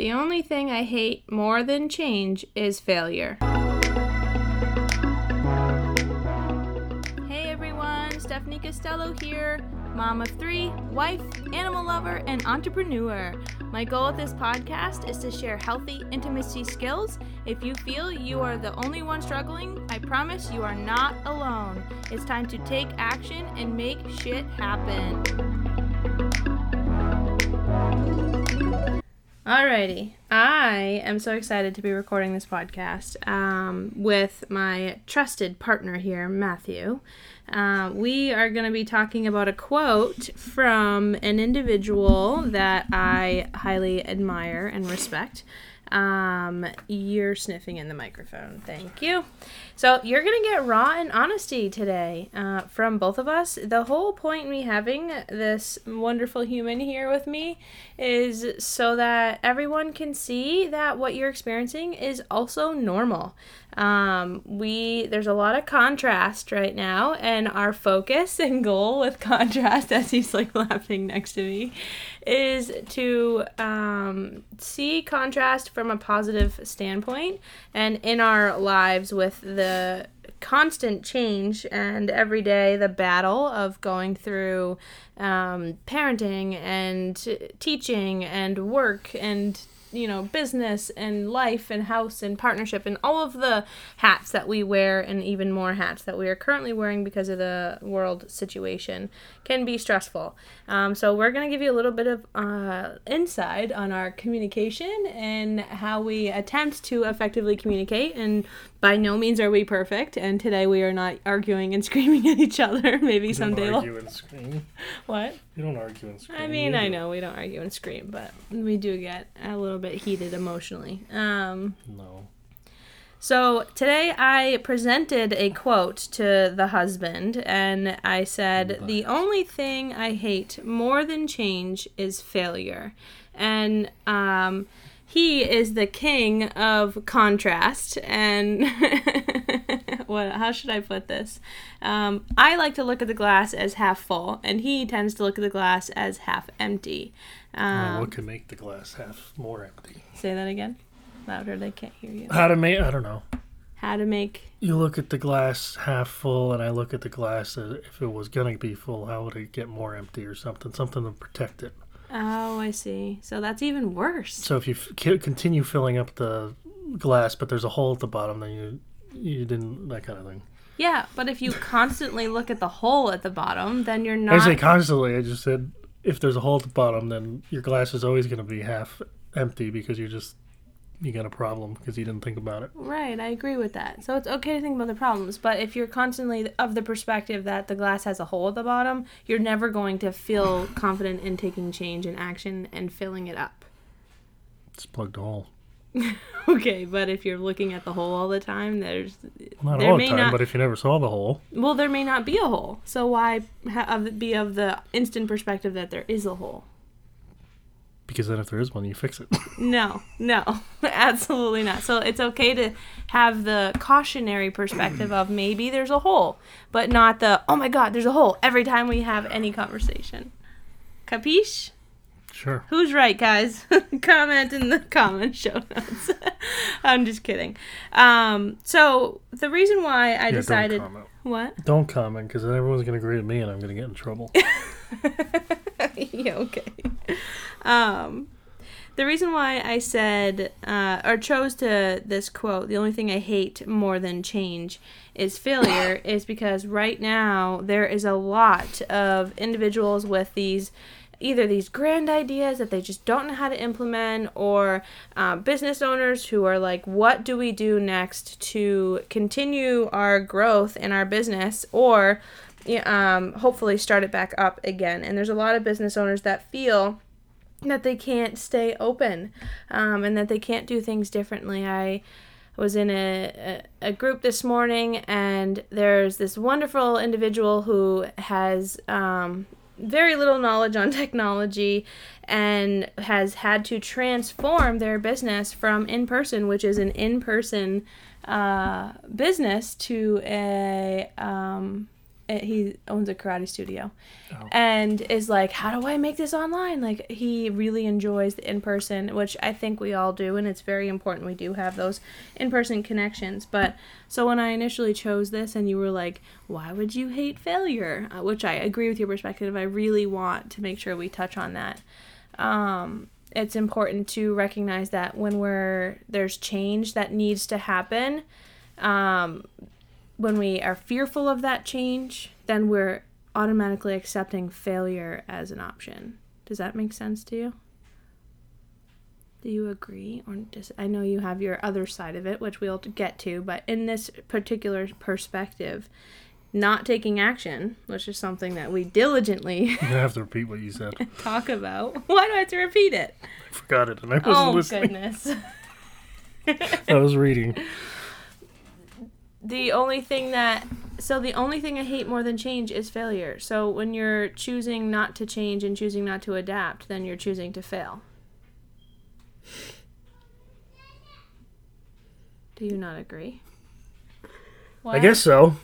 The only thing I hate more than change is failure. Hey everyone, Stephanie Costello here, mom of three, wife, animal lover, and entrepreneur. My goal with this podcast is to share healthy intimacy skills. If you feel you are the only one struggling, I promise you are not alone. It's time to take action and make shit happen. Alrighty, I am so excited to be recording this podcast um, with my trusted partner here, Matthew. Uh, we are going to be talking about a quote from an individual that I highly admire and respect. Um, you're sniffing in the microphone. Thank you. So you're gonna get raw and honesty today uh, from both of us. The whole point in me having this wonderful human here with me is so that everyone can see that what you're experiencing is also normal. Um, we there's a lot of contrast right now, and our focus and goal with contrast, as he's like laughing next to me, is to um, see contrast from a positive standpoint, and in our lives with the constant change and every day the battle of going through um, parenting and teaching and work and you know business and life and house and partnership and all of the hats that we wear and even more hats that we are currently wearing because of the world situation can be stressful um, so we're going to give you a little bit of uh, insight on our communication and how we attempt to effectively communicate and by no means are we perfect and today we are not arguing and screaming at each other maybe You someday don't we'll argue and scream. what You don't argue and scream. I mean, You I know we don't argue and scream, but we do get a little bit heated emotionally. Um, No. so today I presented a quote to the husband, and I said, The only thing I hate more than change is failure. And um, he is the king of contrast. And what, how should I put this? Um, I like to look at the glass as half full, and he tends to look at the glass as half empty. Uh, Um, what could make the glass half more empty? say that again. Louder, they can't hear you. How to make? I don't know. How to make You look at the glass half full, and I look at the glass as if it was gonna be full. How would it get more empty or something? Something to protect it. Oh, I see. So that's even worse. So if you f- continue filling up the glass, but there's a hole at the bottom, then you you didn't that kind of thing. Yeah, but if you constantly look at the hole at the bottom, then you're not. I say constantly. I just said if there's a hole at the bottom, then your glass is always gonna be half empty because you're just you got a problem because you didn't think about it. Right, I agree with that. So it's okay to think about the problems, but if you're constantly of the perspective that the glass has a hole at the bottom, you're never going to feel confident in taking change and action and filling it up. It's plugged a hole. Okay, but if you're looking at the hole all the time, there's Not there all the time, not but if you never saw the hole, well, there may not be a hole. So why ha- be of the instant perspective that there is a hole? Because then if there is one, you fix it. No, no, absolutely not. So it's okay to have the cautionary perspective of maybe there's a hole, but not the oh my god, there's a hole every time we have any conversation. Capiche? sure. Who's right, guys? Comment in the comment show notes. I'm just kidding. Um, so the reason why I Yeah, decided Don't what? Don't comment because then everyone's gonna agree with me, and I'm gonna get in trouble. yeah, okay. Um, the reason why I said uh, or chose to this quote, the only thing I hate more than change is failure, is because right now there is a lot of individuals with these either these grand ideas that they just don't know how to implement or uh, business owners who are like what do we do next to continue our growth in our business or um, hopefully start it back up again? And there's a lot of business owners that feel that they can't stay open um, and that they can't do things differently. I was in a, a, a group this morning and there's this wonderful individual who has um, very little knowledge on technology and has had to transform their business from in person, which is an in person uh, business, to a um, he owns a karate studio, Oh. and is like, how do I make this online? Like he really enjoys the in person, which I think we all do, and it's very important we do have those in person connections. But so when I initially chose this, and you were like, why would you hate failure? Uh, which I agree with your perspective. I really want to make sure we touch on that. Um, it's important to recognize that when we're there's change that needs to happen um, when we are fearful of that change then we're automatically accepting failure as an option does that make sense to you do you agree or just i know you have your other side of it which we'll get to but in this particular perspective not taking action which is something that we diligently You have to repeat what you said. talk about why do i have to repeat it I forgot it, and I wasn't oh listening. goodness I was reading. The only thing that so the only thing I hate more than change is failure. So when you're choosing not to change and choosing not to adapt, then you're choosing to fail. Do you not agree? I guess so.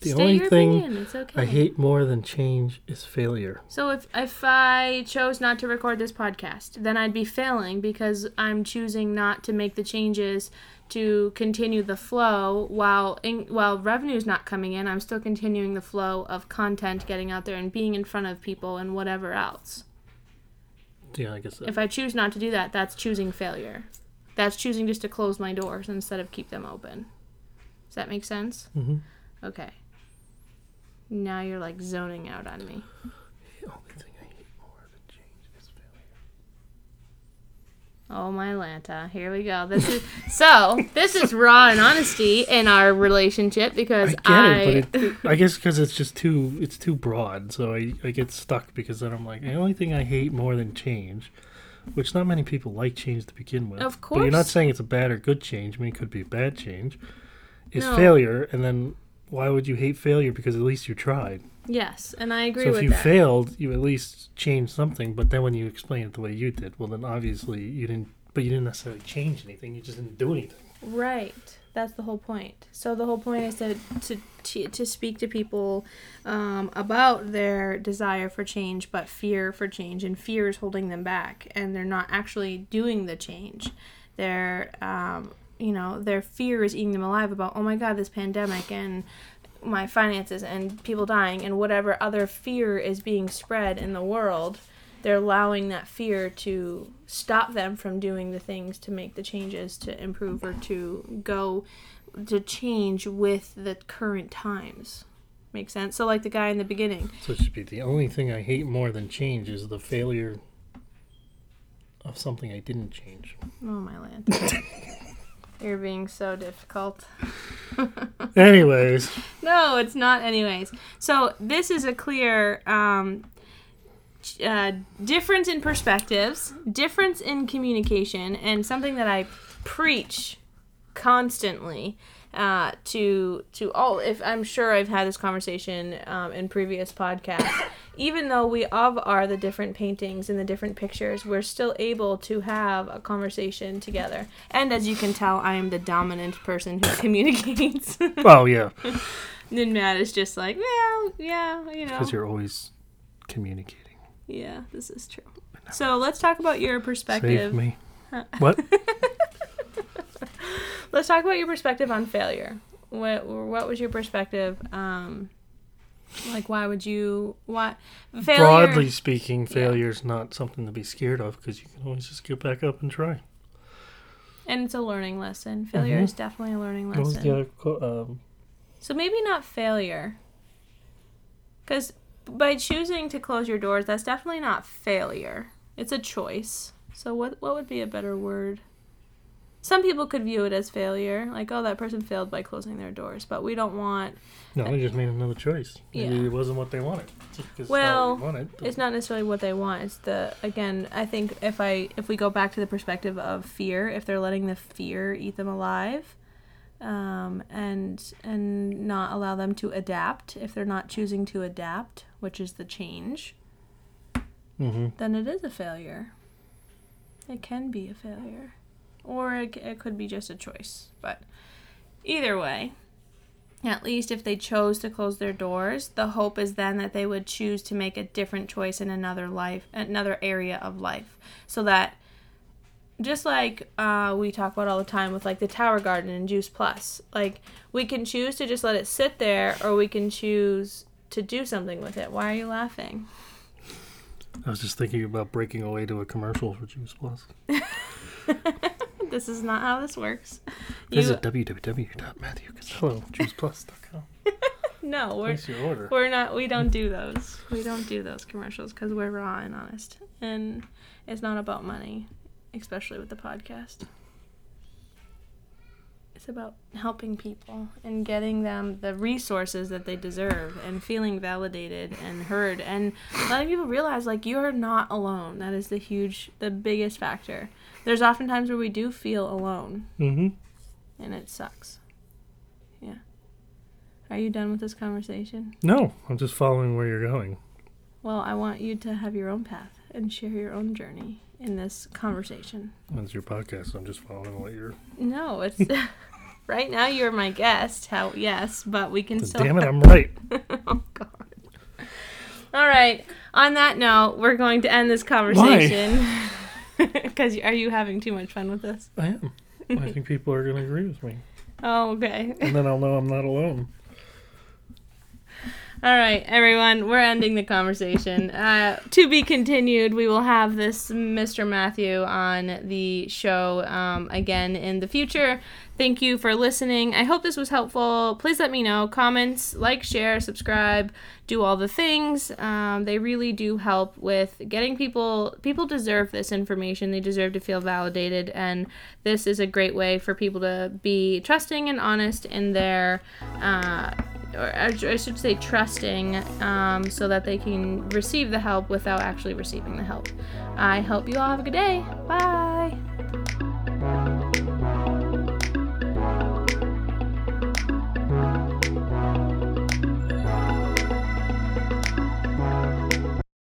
The State only thing. It's okay. I hate more than change is failure. So if if I chose not to record this podcast, then I'd be failing because I'm choosing not to make the changes to continue the flow while in, while revenue's not coming in. I'm still continuing the flow of content getting out there and being in front of people and whatever else. Yeah, I guess so. If I choose not to do that, that's choosing failure. That's choosing just to close my doors instead of keep them open. Does that make sense? hmm Okay. Now you're like zoning out on me. The only thing I hate more than change is failure. Oh my Lanta, here we go. This is so. This is raw and honesty in our relationship because I I. it, but it, I guess because it's just too it's too broad, so I, I get stuck because then I'm like the only thing I hate more than change, which not many people like change to begin with. Of but you're not saying it's a bad or good change. I mean, it could be a bad change. Is No. failure, and then why would you hate failure? Because at least you tried. yes, and I agree so if you that. failed, you at least changed something. But then when you explain it the way you did, well, then obviously you didn't. But you didn't necessarily change anything. You just didn't do anything. Right. That's the whole point. So the whole point is to to to, to speak to people um, about their desire for change, but fear for change, and fear is holding them back, and they're not actually doing the change. They're um, you know their fear is eating them alive about oh my god this pandemic and my finances and people dying and whatever other fear is being spread in the world they're allowing that fear to stop them from doing the things to make the changes to improve or to go to change with the current times. Make sense? So like the guy in the beginning. So it should be the only thing I hate more than change is the failure of something I didn't change. oh my land you're being so difficult. Anyways, no it's not anyways. So this is a clear um, uh, difference in perspectives difference in communication and something that i preach constantly uh, to to all if i'm sure i've had this conversation um, in previous podcasts even though we of are the different paintings and the different pictures we're still able to have a conversation together and as you can tell i am the dominant person who communicates oh yeah, then Matt is just like, well, yeah, you know. because you're always communicating. Yeah, this is true. So let's talk about your perspective. Save me. What? Let's talk about your perspective on failure. What what was your perspective? Um, like, why would you why failure? Broadly speaking, failure's not something to be scared of because you can always just get back up and try. and it's a learning lesson. Failure Mhm. is definitely a learning What was lesson. the other quote? Um, So maybe not failure. Because by choosing to close your doors, that's definitely not failure. It's a choice. So what what would be a better word? Some people could view it as failure, like oh that person failed by closing their doors, but we don't want. no, they just made another choice. Maybe Yeah. it wasn't what they wanted. 'cause it's not Well, wanted, It's not necessarily what they want. It's the again. I think if I if we go back to the perspective of fear, if they're letting the fear eat them alive, um, and and not allow them to adapt, if they're not choosing to adapt, which is the change, hmm then it is a failure. It can be a failure, or it, it could be just a choice. But either way, at least if they chose to close their doors, the hope is then that they would choose to make a different choice in another life, another area of life, so that just like uh, we talk about all the time with like the Tower Garden and Juice Plus, like we can choose to just let it sit there, or we can choose to do something with it. Why are you laughing? I was just thinking about breaking away to a commercial for Juice Plus. this is not how this works. Visit www.matthewcostellojuiceplus.com. no, we're Place your order. we're not. We don't do those. We don't do those commercials because we're raw and honest, and it's not about money, especially with the podcast. It's about helping people and getting them the resources that they deserve and feeling validated and heard and letting people realize like you're not alone. That is the huge, the biggest factor. There's often times where we do feel alone Mm-hmm. and it sucks. Yeah. Are you done with this conversation? No, I'm just following where you're going. Well, I want you to have your own path and share your own journey in this conversation. It's your podcast. So I'm just following what you're. No, it's right now you're my guest. How yes, but we can still Damn it, I'm right. oh god. All right. On that note, we're going to end this conversation. Because are you having too much fun with this? I am. I think people are going to agree with me. Oh, okay. And then I'll know I'm not alone. All right, everyone, we're ending the conversation. Uh, to be continued, we will have this Mr. Matthew on the show um, again in the future. Thank you for listening. I hope this was helpful. Please let me know. Comments, like, share, subscribe, do all the things. Um, they really do help with getting people. People deserve this information. They deserve to feel validated, and this is a great way for people to be trusting and honest in their. Uh, or I should say trusting, um, so that they can receive the help without actually receiving the help. I hope you all have a good day. Bye.